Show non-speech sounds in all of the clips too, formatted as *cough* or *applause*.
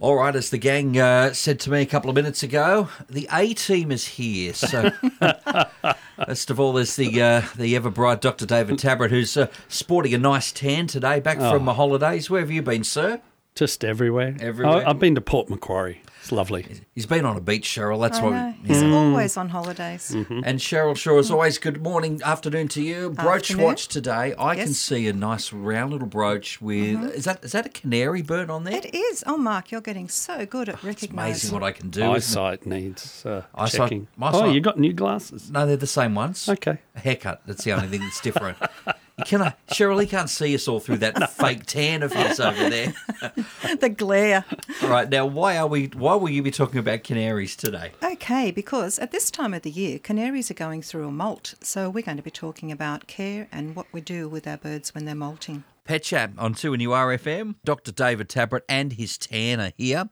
All right, as the gang uh, said to me a couple of minutes ago, the A team is here. So, *laughs* first of all, there's the uh, the ever bright Dr. David Tabrett, who's uh, sporting a nice tan today, back from the holidays. Where have you been, sir? Just everywhere. Everywhere? I, I've been to Port Macquarie. It's lovely. He's been on a beach, Cheryl. That's I what. know. He's always on holidays. And Cheryl Shaw, as always, good morning, afternoon to you. Brooch Afternoon. watch today. I can Yes. see a nice round little brooch with is that is that a canary bird on there? It is. Oh, Mark, you're getting so good at It's recognising. amazing what I can do. isn't it? Eyesight needs uh, Eyesight- checking. my oh, sight- you got new glasses. No, they're the same ones. Okay. A haircut. That's the only thing that's different. *laughs* You cannot, Cheryl, he can't see us all through that *laughs* fake tan of his over there. *laughs* the glare. All right, now why are we? Why will you be talking about canaries today? Okay, because at this time of the year, canaries are going through a molt. So we're going to be talking about care and what we do with our birds when they're molting. Pet Chat on 2NURFM. Dr. David Tabrett and his tan are here,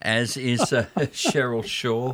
as is uh, *laughs* Cheryl Shaw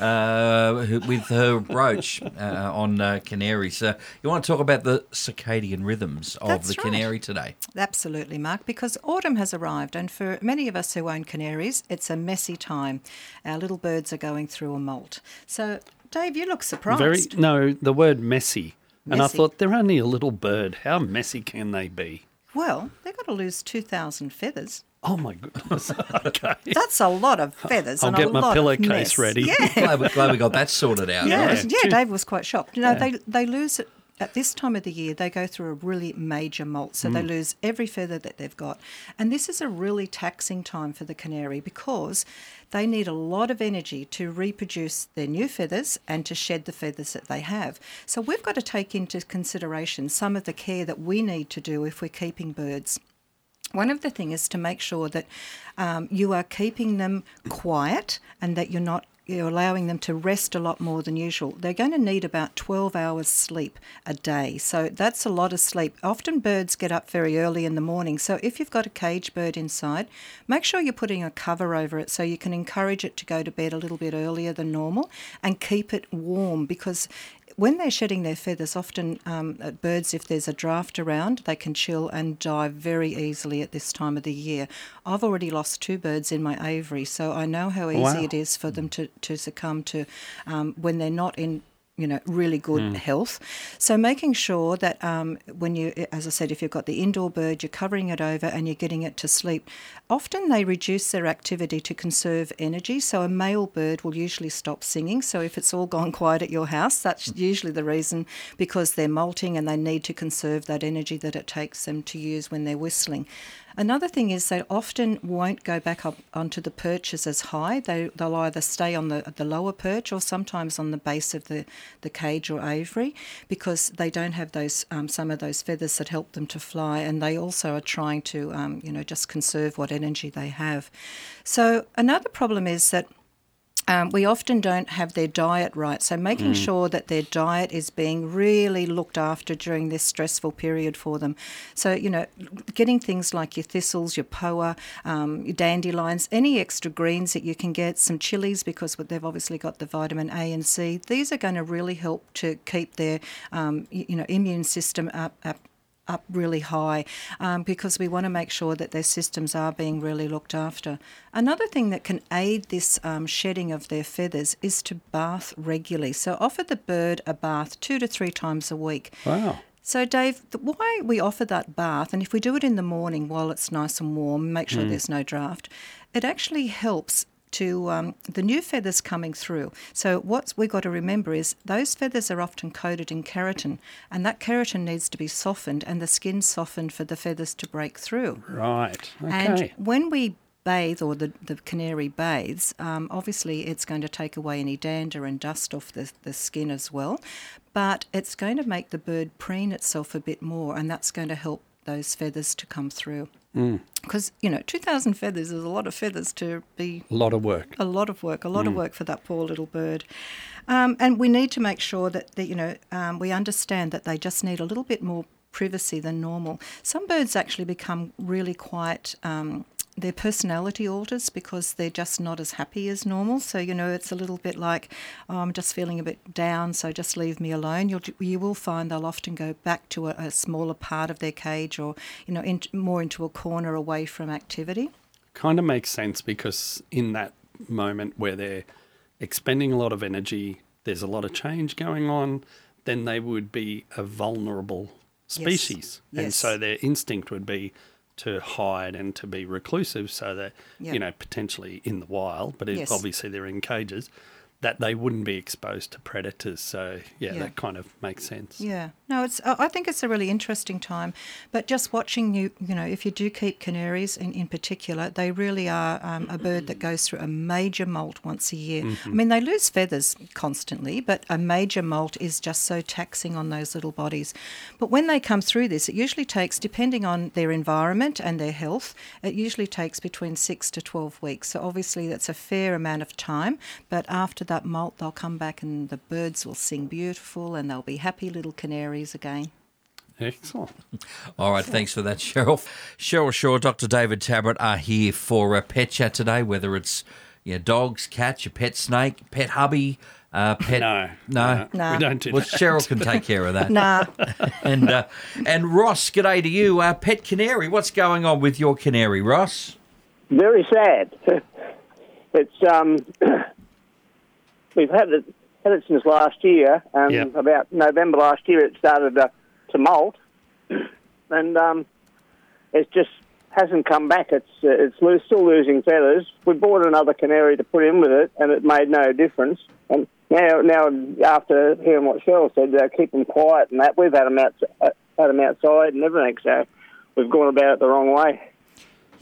uh, with her brooch uh, on uh, canaries. Uh, you want to talk about the circadian rhythms of That's the right. canary today? Absolutely, Mark, because autumn has arrived, and for many of us who own canaries, it's a messy time. Our little birds are going through a molt. So, Dave, you look surprised. Very no, the word messy. And I thought they're only a little bird. How messy can they be? Well, they've got to lose 2,000 feathers. Oh my goodness. *laughs* okay. That's a lot of feathers I'll and get a my lot of pillowcase ready. Yeah, Glad we, glad we got that sorted out. yeah, right? yeah. Dave was quite shocked. You know, they they lose it at this time of the year. They go through a really major molt, so Mm. they lose every feather that they've got, and this is a really taxing time for the canary because they need a lot of energy to reproduce their new feathers and to shed the feathers that they have. So we've got to take into consideration some of the care that we need to do if we're keeping birds. One of the things is to make sure that um, you are keeping them quiet and that you're not you're allowing them to rest a lot more than usual. They're going to need about 12 hours sleep a day. So that's a lot of sleep. Often birds get up very early in the morning. So if you've got a cage bird inside, make sure you're putting a cover over it so you can encourage it to go to bed a little bit earlier than normal and keep it warm because when they're shedding their feathers, often um, uh, birds, if there's a draft around, they can chill and die very easily at this time of the year. I've already lost two birds in my aviary, so I know how easy Wow. it is for them to, to succumb to um, when they're not in you know, really good health. So making sure that um, when you, as I said, if you've got the indoor bird, you're covering it over and you're getting it to sleep. Often they reduce their activity to conserve energy. So a male bird will usually stop singing. So if it's all gone *laughs* quiet at your house, that's usually the reason because they're molting and they need to conserve that energy that it takes them to use when they're whistling. Another thing is they often won't go back up onto the perches as high. They, they'll either stay on the, the lower perch or sometimes on the base of the, the cage or aviary because they don't have those um, some of those feathers that help them to fly, and they also are trying to um, you know just conserve what energy they have. So another problem is that um, we often don't have their diet right. So making sure that their diet is being really looked after during this stressful period for them. So you know, getting things like your thistles, your poa, um, your dandelions, any extra greens that you can get, some chilies because they've obviously got the vitamin A and C. These are going to really help to keep their um, you know immune system up. up up really high um, because we want to make sure that their systems are being really looked after. Another thing that can aid this um, shedding of their feathers is to bath regularly. So offer the bird a bath two to three times a week. Wow. So, Dave, why we offer that bath, and if we do it in the morning while it's nice and warm, make sure there's no draft, it actually helps to um, the new feathers coming through. So, what we've got to remember is those feathers are often coated in keratin, and that keratin needs to be softened and the skin softened for the feathers to break through. Right. Okay. And when we bathe or the, the canary bathes, um, obviously it's going to take away any dander and dust off the, the skin as well. But it's going to make the bird preen itself a bit more, and that's going to help those feathers to come through. Because, you know, 2,000 feathers is a lot of feathers to be a lot of work. a lot of work, a lot of work for that poor little bird. Um, and we need to make sure that, that you know, um, we understand that they just need a little bit more privacy than normal. Some birds actually become really quite. Um, their personality alters because they're just not as happy as normal. So you know, it's a little bit like, oh, I'm just feeling a bit down, so just leave me alone. You'll you will find they'll often go back to a, a smaller part of their cage, or you know, in, more into a corner away from activity. kind of makes sense because in that moment where they're expending a lot of energy, there's a lot of change going on, then they would be a vulnerable species. And Yes. so their instinct would be to hide and to be reclusive so that, Yeah. you know, potentially in the wild, but Yes. obviously they're in cages, that they wouldn't be exposed to predators. So, yeah, Yeah. that kind of makes sense. Yeah, no, it's. I think it's a really interesting time. But just watching you, you know, if you do keep canaries in, in particular, they really are um, a bird that goes through a major molt once a year. I mean, they lose feathers constantly, but a major molt is just so taxing on those little bodies. But when they come through this, it usually takes, depending on their environment and their health, it usually takes between six to twelve weeks. So obviously that's a fair amount of time. But after that molt, they'll come back and the birds will sing beautiful and they'll be happy little canaries again. Excellent. All right, thanks for that, Cheryl. Cheryl Shaw, Dr. David Tabrett are here for a pet chat today, whether it's your dogs, cats, your pet snake, pet hubby, uh, pet. No, No. No. we don't do Well, that. Cheryl can take care of that. *laughs* Nah, *laughs* And uh, and Ross, g'day to you, uh, pet canary. What's going on with your canary, Ross? very sad. *laughs* it's um, *clears throat* we've had it had it since last year. Um, Yeah. About November last year, it started to, to molt, *clears throat* and um, it just hasn't come back. It's uh, it's lo- still losing feathers. We bought another canary to put in with it, and it made no difference. And now, now after hearing what Cheryl said, uh, keep them quiet and that we've had them out, uh, had them outside and everything. So we've gone about it the wrong way.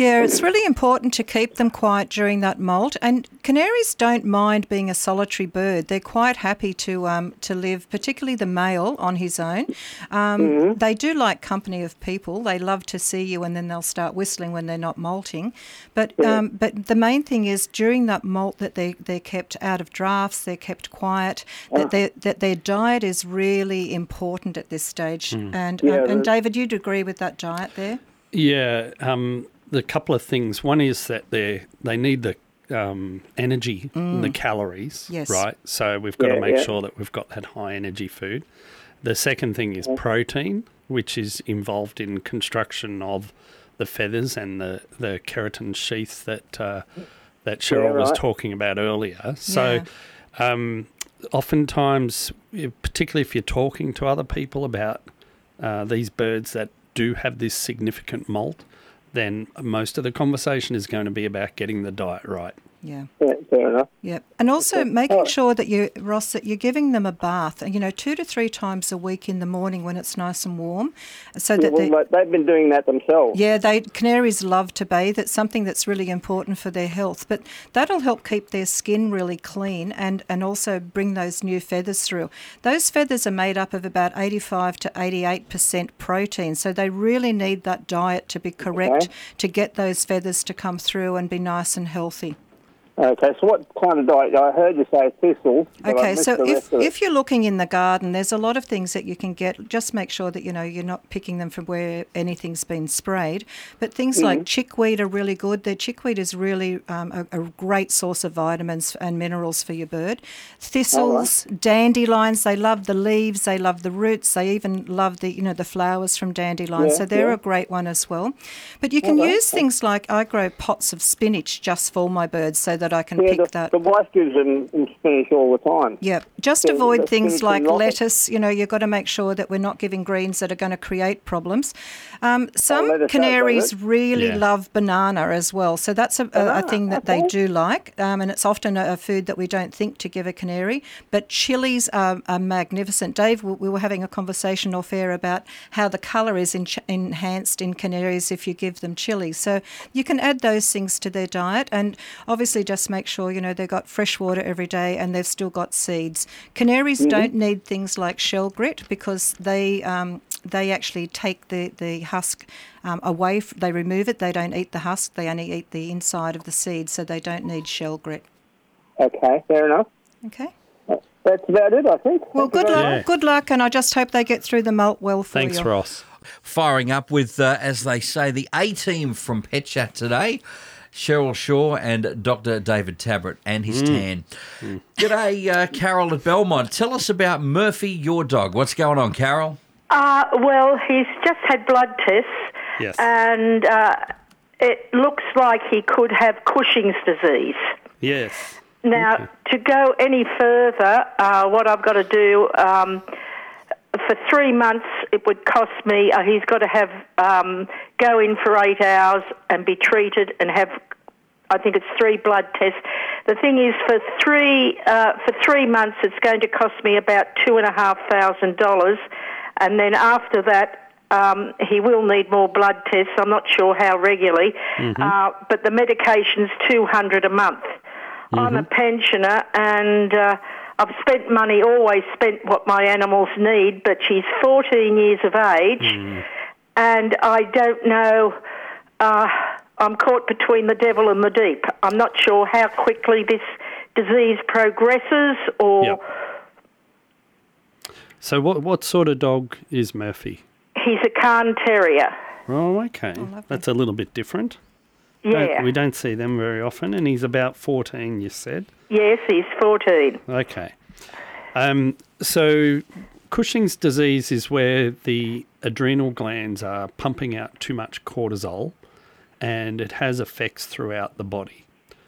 Yeah, it's really important to keep them quiet during that molt. And canaries don't mind being a solitary bird. They're quite happy to um, to live, particularly the male on his own. Um, They do like company of people. They love to see you, and then they'll start whistling when they're not molting. But um, but the main thing is during that molt that they they're kept out of drafts. They're kept quiet. That their that their diet is really important at this stage. And Yeah, and, and David, you'd agree with that diet there? Yeah, um, the couple of things. One is that they they need the um, energy, the calories, Yes. right? So we've got to make yeah. sure that we've got that high energy food. The second thing is protein, which is involved in construction of the feathers and the, the keratin sheath that uh, that Cheryl was right. talking about earlier. So um, oftentimes, particularly if you're talking to other people about uh, these birds that do have this significant molt, then most of the conversation is going to be about getting the diet right. Yeah. Yeah, fair enough. Yep. And also making sure that you, Ross, that you're giving them a bath, you know, two to three times a week in the morning when it's nice and warm, so that Well, they, they've been doing that themselves. Yeah, they canaries love to bathe. It's something that's really important for their health, but that'll help keep their skin really clean and, and also bring those new feathers through. Those feathers are made up of about 85 to 88% protein, so they really need that diet to be correct Okay. to get those feathers to come through and be nice and healthy. Okay, so what kind of diet? I heard you say I Okay, so if, rest of it. if you're looking in the garden, there's a lot of things that you can get. Just make sure that you know you're not picking them from where anything's been sprayed. But things Mm-hmm. like chickweed are really good. The chickweed is really um, a, a great source of vitamins and minerals for your bird. Thistles, dandelions, they love the leaves, they love the roots, they even love the you know the flowers from dandelions. Yeah, so they're yeah. a great one as well. But you can Okay. use things like I grow pots of spinach just for my birds so that I can yeah, pick the, that. the wife gives them, them spinach all the time. Yeah, just Yeah, avoid things like lettuce. You know, you've got to make sure that we're not giving greens that are going to create problems. Um, some lettuce canaries does really Yeah. love banana as well, so that's a, a, a thing that they do like, um, and it's often a, a food that we don't think to give a canary. But chilies are, are magnificent. Dave, we we were having a conversation off air about how the colour is en- enhanced in canaries if you give them chilies. So you can add those things to their diet, and obviously just make sure you know they've got fresh water every day and they've still got seeds. Canaries don't need things like shell grit because they um, they actually take the the husk um, away. f- They remove it. They don't eat the husk. They only eat the inside of the seed, so they don't need shell grit. Okay, fair enough. Okay. That's about it, I think. Well, Thank good luck. Yeah. Good luck, and I just hope they get through the molt well for Thanks, you. Ross. Firing up with, uh, as they say, the A team from Pet Chat today. Cheryl Shaw and Dr. David Tabrett and his tan. G'day, uh, Carol at Belmont. Tell us about Murphy, your dog. What's going on, Carol? Uh, well, he's just had blood tests, Yes. and uh, it looks like he could have Cushing's disease. Yes. Now, Okay. to go any further, uh, what I've got to do um, for three months, it would cost me. Uh, he's got to have um, go in for eight hours and be treated and have. I think it's three blood tests. The thing is, for three uh, for three months, it's going to cost me about two and a half thousand dollars, and then after that, um, he will need more blood tests. I'm not sure how regularly, uh, but the medication's two hundred a month. I'm a pensioner and uh, I've spent money, always spent what my animals need, but she's 14 years of age and I don't know. Uh, I'm caught between the devil and the deep. I'm not sure how quickly this disease progresses or Yep. So what what sort of dog is Murphy? he's a Cairn Terrier. Oh, okay. lovely. That's a little bit different. Don't- Yeah. we don't see them very often, and he's about 14, you said. Yes, he's 14. Okay. Um, so Cushing's disease is where the adrenal glands are pumping out too much cortisol, and it has effects throughout the body.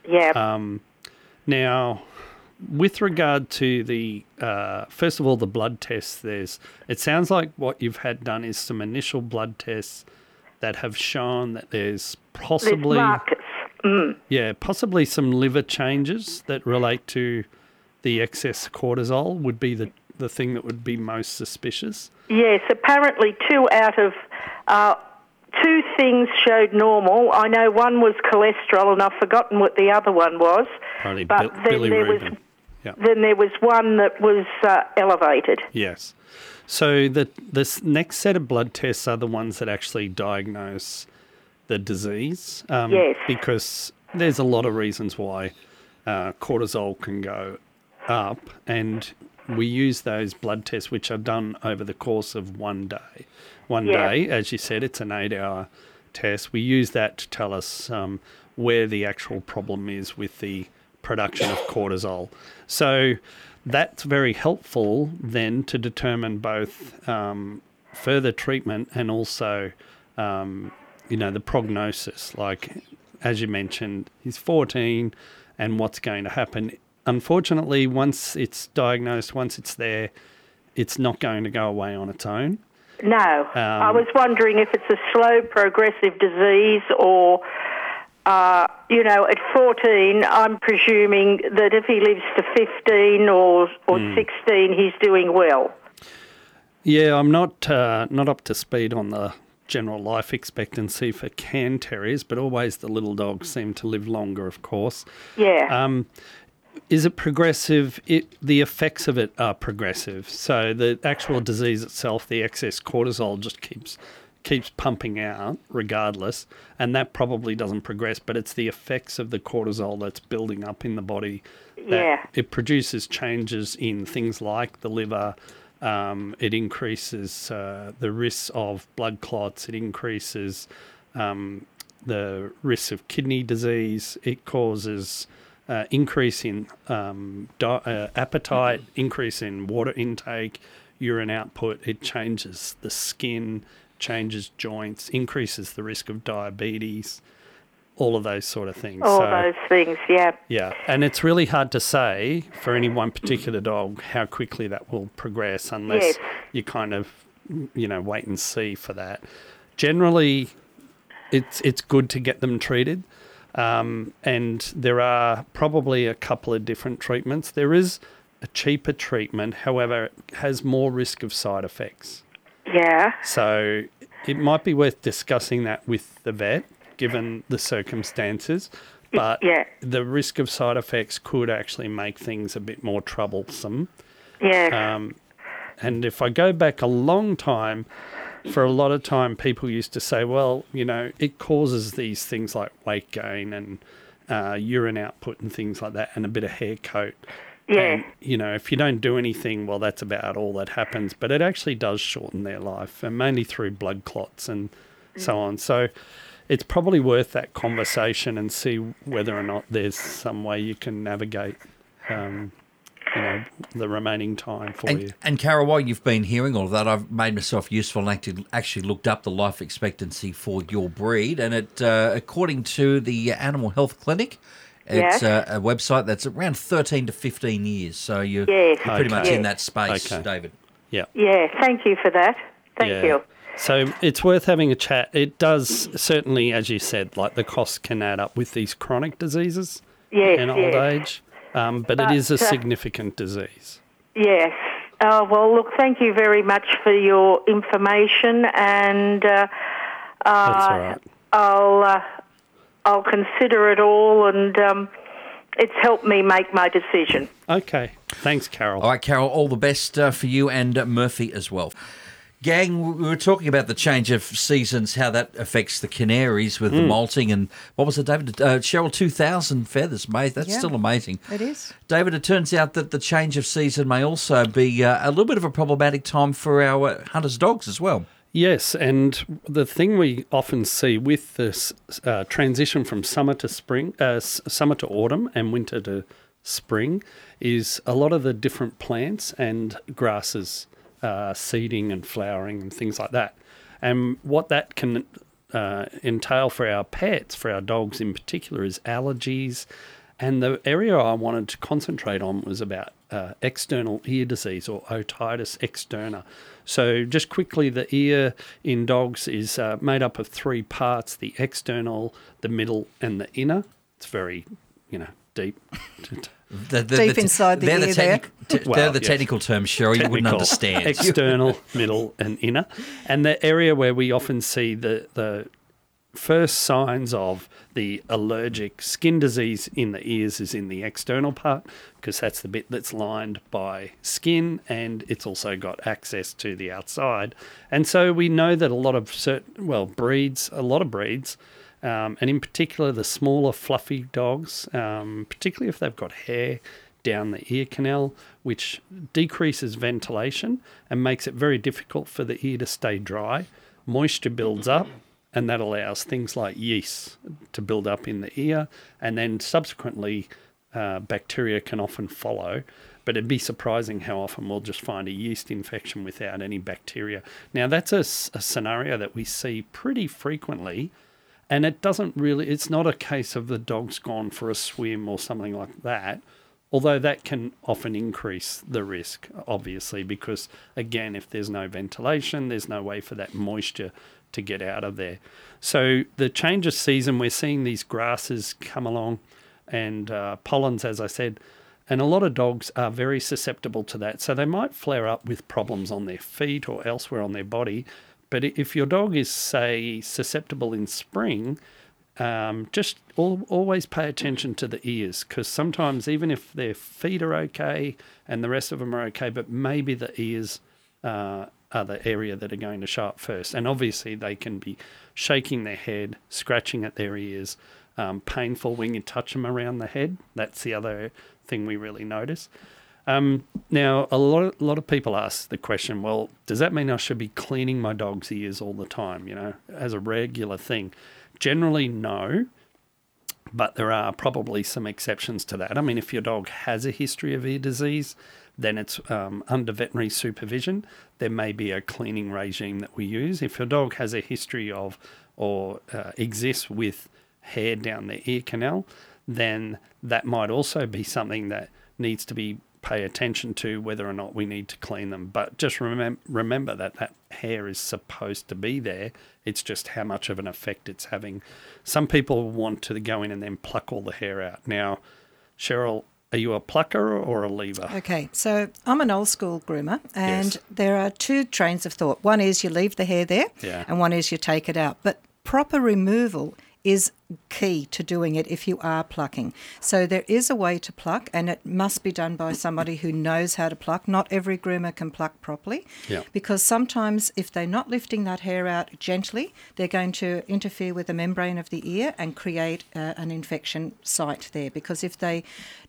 Yeah. Um, now, with regard to the uh, first of all the blood tests, there's it sounds like what you've had done is some initial blood tests that have shown that there's possibly Mm. yeah possibly some liver changes that relate to the excess cortisol would be the the thing that would be most suspicious. Yes, apparently two out of uh, two things showed normal. I know one was cholesterol, and I've forgotten what the other one was. Probably But Bill- then Billy there was- Rubin. Yeah. Then there was one that was uh, elevated. Yes. So the this next set of blood tests are the ones that actually diagnose the disease. Um, Yes. Because there's a lot of reasons why uh, cortisol can go up, and we use those blood tests, which are done over the course of one day. One day, as you said, it's an eight-hour test. We use that to tell us um, where the actual problem is with the production of cortisol. So that's very helpful then to determine both um, further treatment and also, um, you know, the prognosis. Like, as you mentioned, he's 14 and what's going to happen. Unfortunately, once it's diagnosed, once it's there, it's not going to go away on its own. No, I Um, was wondering if it's a slow progressive disease or. Uh, you know, at 14, I'm presuming that if he lives to 15 or, or Hmm. 16, he's doing well. Yeah, I'm not uh, not up to speed on the general life expectancy for Cairn terriers, but always the little dogs seem to live longer, of course. Yeah. Um, is it progressive? It, the effects of it are progressive. So the actual disease itself, the excess cortisol, just keeps keeps pumping out regardless, and that probably doesn't progress. But it's the effects of the cortisol that's building up in the body. That Yeah. It produces changes in things like the liver. Um, it increases uh, the risk of blood clots. It increases um, the risk of kidney disease. It causes uh, increase in um, di- uh, appetite, increase in water intake, urine output. It changes the skin, changes joints, increases the risk of diabetes, all of those sort of things. All So, those things, yeah. yeah, and it's really hard to say for any one particular dog how quickly that will progress unless Yes. you kind of, you know, wait and see for that. Generally, it's it's good to get them treated, um, and there are probably a couple of different treatments. There is a cheaper treatment, however, it has more risk of side effects. Yeah. So it might be worth discussing that with the vet, given the circumstances. But *laughs* Yeah. the risk of side effects could actually make things a bit more troublesome. Yeah. Um, and if I go back a long time, for a lot of time, people used to say, well, you know, it causes these things like weight gain and uh, urine output and things like that, and a bit of hair coat. Yeah. And, you know, if you don't do anything, well, that's about all that happens. But it actually does shorten their life, and mainly through blood clots and so on. So it's probably worth that conversation and see whether or not there's some way you can navigate um, you know the remaining time for you. And, and Carol, while you've been hearing all of that, I've made myself useful and actually, actually looked up the life expectancy for your breed. And it, uh, according to the Animal Health Clinic, it's Yes. uh, a website that's around 13 to 15 years. So you're, Yes. you're pretty much Okay. in that space, Okay. David. Yeah. Yeah, thank you for that. Thank Yeah. you. So it's worth having a chat. It does certainly, as you said, like the costs can add up with these chronic diseases Yes, in old yes. age, um, but, But, it is a uh, significant disease. Yes. Oh, well, look, thank you very much for your information, and uh, That's all uh. I'll uh, I'll consider it all, and um, it's helped me make my decision. Okay. Thanks, Carol. All right, Carol, all the best uh, for you and uh, Murphy as well. Gang, we were talking about the change of seasons, how that affects the canaries with Hmm. the molting, and what was it, David? Uh, Cheryl, 2,000 feathers, mate. That's Yeah. still amazing. It is. David, it turns out that the change of season may also be uh, a little bit of a problematic time for our uh, hunters' dogs as well. Yes, and the thing we often see with this uh, transition from summer to spring, uh, summer to autumn, and winter to spring, is a lot of the different plants and grasses uh, seeding and flowering and things like that. And what that can uh, entail for our pets, for our dogs in particular, is allergies. And the area I wanted to concentrate on was about uh, external ear disease or otitis externa. So, just quickly, the ear in dogs is uh, made up of three parts the external, the middle, and the inner. It's very, you know, deep. *laughs* The, the, Deep the- inside the ear the there. technic- te- Well, they're the yes. technical terms, Cheryl, you wouldn't understand. *laughs* *laughs* External, middle, and inner. And the area where we often see the, the first signs of the allergic skin disease in the ears is in the external part, because that's the bit that's lined by skin and it's also got access to the outside. And so we know that a lot of certain, well, breeds, a lot of breeds, um, and in particular the smaller fluffy dogs, um, particularly if they've got hair down the ear canal, which decreases ventilation and makes it very difficult for the ear to stay dry. Moisture builds up, and that allows things like yeast to build up in the ear, and then subsequently, uh, bacteria can often follow. But it'd be surprising how often we'll just find a yeast infection without any bacteria. Now, that's a scenario that we see pretty frequently. And it doesn't really, it's not a case of the dog's gone for a swim or something like that. Although that can often increase the risk, obviously, because again, if there's no ventilation, there's no way for that moisture to get out of there. So, the change of season, we're seeing these grasses come along and uh, pollens, as I said, and a lot of dogs are very susceptible to that. So, they might flare up with problems on their feet or elsewhere on their body. But if your dog is, say, susceptible in spring, um, just al- always pay attention to the ears because sometimes even if their feet are okay and the rest of them are okay, but maybe the ears uh, the area that are going to show up first. And obviously they can be shaking their head, scratching at their ears, um, painful when you touch them around the head. That's the other thing we really notice. Um, now, a lot, of, a lot of people ask the question, well, does that mean I should be cleaning my dog's ears all the time, you know, as a regular thing? Generally, no, but there are probably some exceptions to that. I mean, if your dog has a history of ear disease, then it's um, under veterinary supervision. There may be a cleaning regime that we use. If your dog has a history of or uh, exists with hair down the ear canal, then that might also be something that needs to be pay attention to whether or not we need to clean them. But just remem- remember that that hair is supposed to be there. It's just how much of an effect it's having. Some people want to go in and then pluck all the hair out. Now, Cheryl, are you a plucker or a lever? Okay, so I'm an old school groomer, and Yes. there are two trains of thought. One is you leave the hair there, Yeah. and one is you take it out. But proper removal is key to doing it if you are plucking. So there is a way to pluck, and it must be done by somebody who knows how to pluck. Not every groomer can pluck properly, Yeah. because sometimes if they're not lifting that hair out gently, they're going to interfere with the membrane of the ear and create uh, an infection site there. Because if they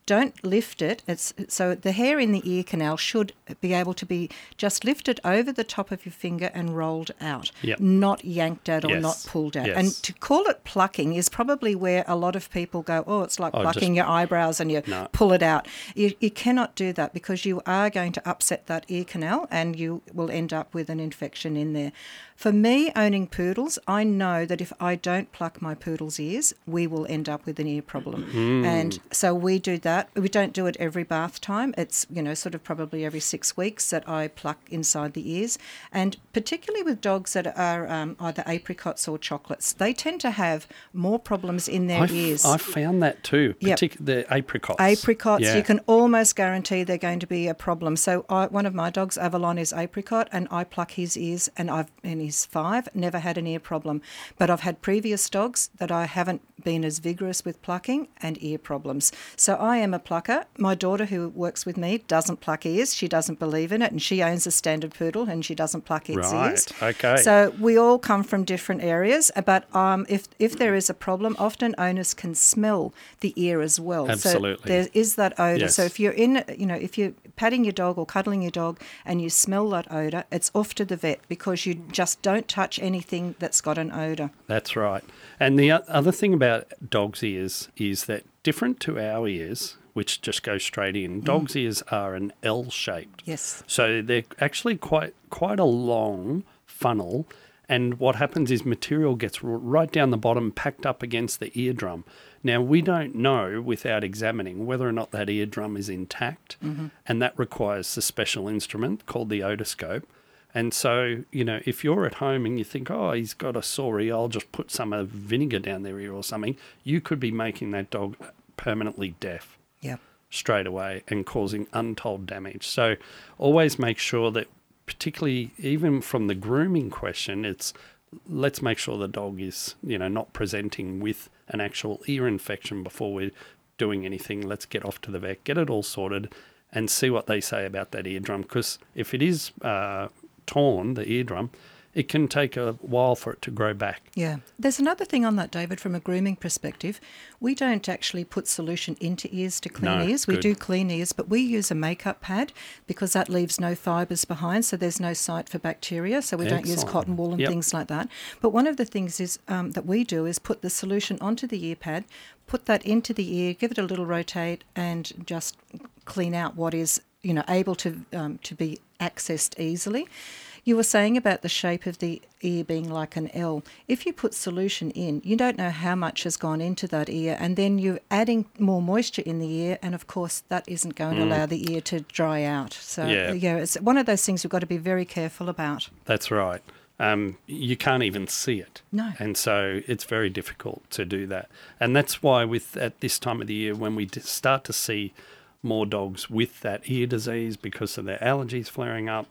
don't lift it, it's so the hair in the ear canal should be able to be just lifted over the top of your finger and rolled out, Yep. not yanked out or Yes. not pulled out. Yes. And to call it plucking is probably where a lot of people go, oh, it's like Oh, plucking just- your eyebrows and you No. pull it out. You, you cannot do that because you are going to upset that ear canal and you will end up with an infection in there. For me, owning poodles, I know that if I don't pluck my poodle's ears, we will end up with an ear problem. And so we do that. We don't do it every bath time. It's, you know, sort of probably every six weeks that I pluck inside the ears. And particularly with dogs that are um, either apricots or chocolates, they tend to have more problems in their I f- ears. I found that too, Yep. the apricots. Apricots, Yeah. you can almost guarantee they're going to be a problem. So I, one of my dogs, Avalon, is apricot, and I pluck his ears, and I've and he's five, never had an ear problem. But I've had previous dogs that I haven't been as vigorous with plucking and ear problems. So I am a plucker. My daughter, who works with me, doesn't pluck ears. She doesn't believe in it, and she owns a standard poodle, and she doesn't pluck its Right, ears. okay. So we all come from different areas, but um, if if there is a problem, often owners can smell the ear as well. Absolutely. So there is that odor. So if you're in, you know, if you're patting your dog or cuddling your dog and you smell that odor, it's off to the vet because you just don't touch anything that's got an odor. That's right. And the other thing about dogs' ears is that different to our ears, which just go straight in, mm. dogs' ears are an L shaped. Yes. So they're actually quite quite a long funnel. And what happens is material gets right down the bottom, packed up against the eardrum. Now, we don't know without examining whether or not that eardrum is intact, mm-hmm. and that requires a special instrument called the otoscope. And so, you know, if you're at home and you think, oh, he's got a sore ear, I'll just put some of vinegar down their ear or something, you could be making that dog permanently deaf Yeah. straight away and causing untold damage. So always make sure that, particularly even from the grooming question, it's let's make sure the dog is, you know, not presenting with an actual ear infection before we're doing anything. Let's get off to the vet, get it all sorted, and see what they say about that eardrum. Because if it is uh, torn, the eardrum, it can take a while for it to grow back. Yeah. There's another thing on that, David, from a grooming perspective. We don't actually put solution into ears to clean No, ears. We good. do clean ears, but we use a makeup pad because that leaves no fibres behind, so there's no site for bacteria. So we don't use cotton wool and Yep. things like that. But one of the things is um, that we do is put the solution onto the ear pad, put that into the ear, give it a little rotate, and just clean out what is you know able to um, to be accessed easily. You were saying about the shape of the ear being like an L. If you put solution in, you don't know how much has gone into that ear, and then you're adding more moisture in the ear, and of course that isn't going to allow the ear to dry out. So Yeah. yeah, it's one of those things we've got to be very careful about. That's right. Um, you can't even see it. No. And so it's very difficult to do that. And that's why, with at this time of the year, when we start to see more dogs with that ear disease because of their allergies flaring up,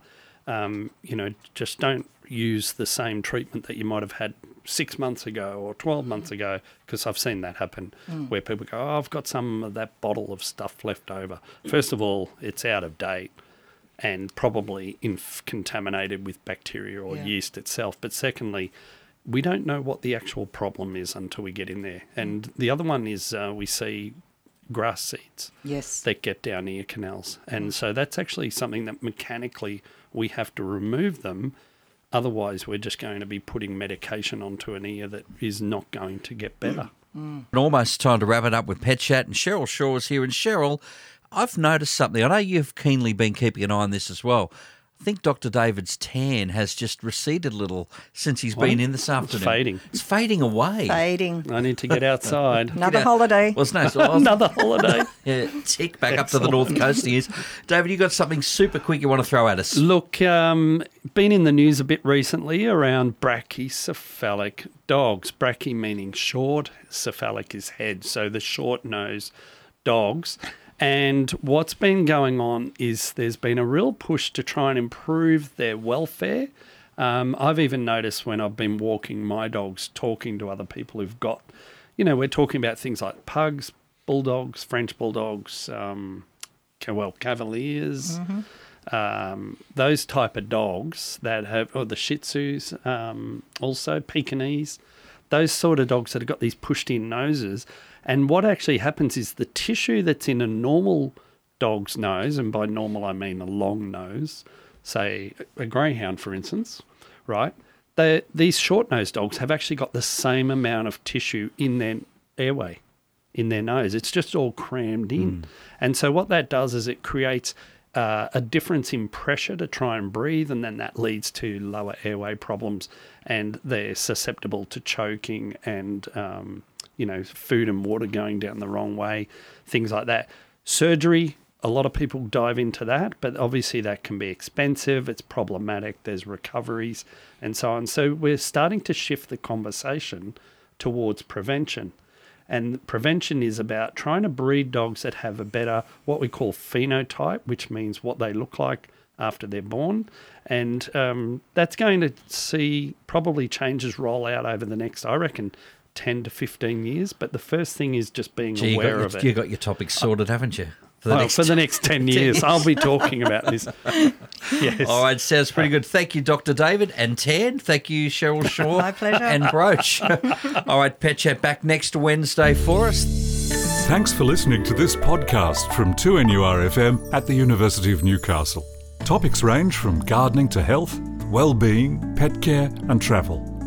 um, you know, just don't use the same treatment that you might have had six months ago or 12 months ago, because I've seen that happen where people go, oh, I've got some of that bottle of stuff left over. First of all, it's out of date and probably inf- contaminated with bacteria or Yeah. yeast itself. But secondly, we don't know what the actual problem is until we get in there. And the other one is uh, we see grass seeds Yes. that get down ear canals. And so that's actually something that mechanically we have to remove them. Otherwise, we're just going to be putting medication onto an ear that is not going to get better. And almost time to wrap it up with Pet Chat. And Cheryl Shaw is here. And Cheryl, I've noticed something. I know you've keenly been keeping an eye on this as well. I think Dr. David's tan has just receded a little since he's been in this afternoon. It's fading. It's fading away. Fading. I need to get outside. *laughs* Another out. holiday. Well, it's nice. Well, *laughs* Another holiday. *laughs* yeah, tick back up to the north coast he is. David, you got something super quick you want to throw at us? Look, um, been in the news a bit recently around brachycephalic dogs. Brachy meaning short, cephalic is head, so the short nose dogs. And what's been going on is there's been a real push to try and improve their welfare. Um, I've even noticed when I've been walking my dogs, talking to other people who've got, you know, we're talking about things like pugs, bulldogs, French bulldogs, um, well, cavaliers, um, those type of dogs that have, or the Shih Tzus, um, also Pekingese, those sort of dogs that have got these pushed in noses. And what actually happens is the tissue that's in a normal dog's nose, and by normal I mean a long nose, say a greyhound, for instance, right? they, these short nosed dogs have actually got the same amount of tissue in their airway, in their nose. It's just all crammed in. And so, what that does is it creates uh, a difference in pressure to try and breathe, and then that leads to lower airway problems, and they're susceptible to choking and um, you know food and water going down the wrong way, things like that. Surgery, a lot of people dive into that, but obviously that can be expensive. It's problematic. There's recoveries and so on. So we're starting to shift the conversation towards prevention. And prevention is about trying to breed dogs that have a better, what we call phenotype, which means what they look like after they're born. And um, that's going to see probably changes roll out over the next, I reckon, 10 to 15 years. But the first thing is just being Gee, you aware got, of it. you got your topics sorted, haven't you? For Well, for the next 10 *laughs* years, I'll be talking about this. *laughs* yes. All right, sounds pretty good. Thank you, Dr. David and Tan. Thank you, Cheryl Shaw. *laughs* My pleasure. And Brooch. All right, Pet Chat back next Wednesday for us. Thanks for listening to this podcast from 2NURFM at the University of Newcastle. Topics range from gardening to health, well-being, pet care and travel.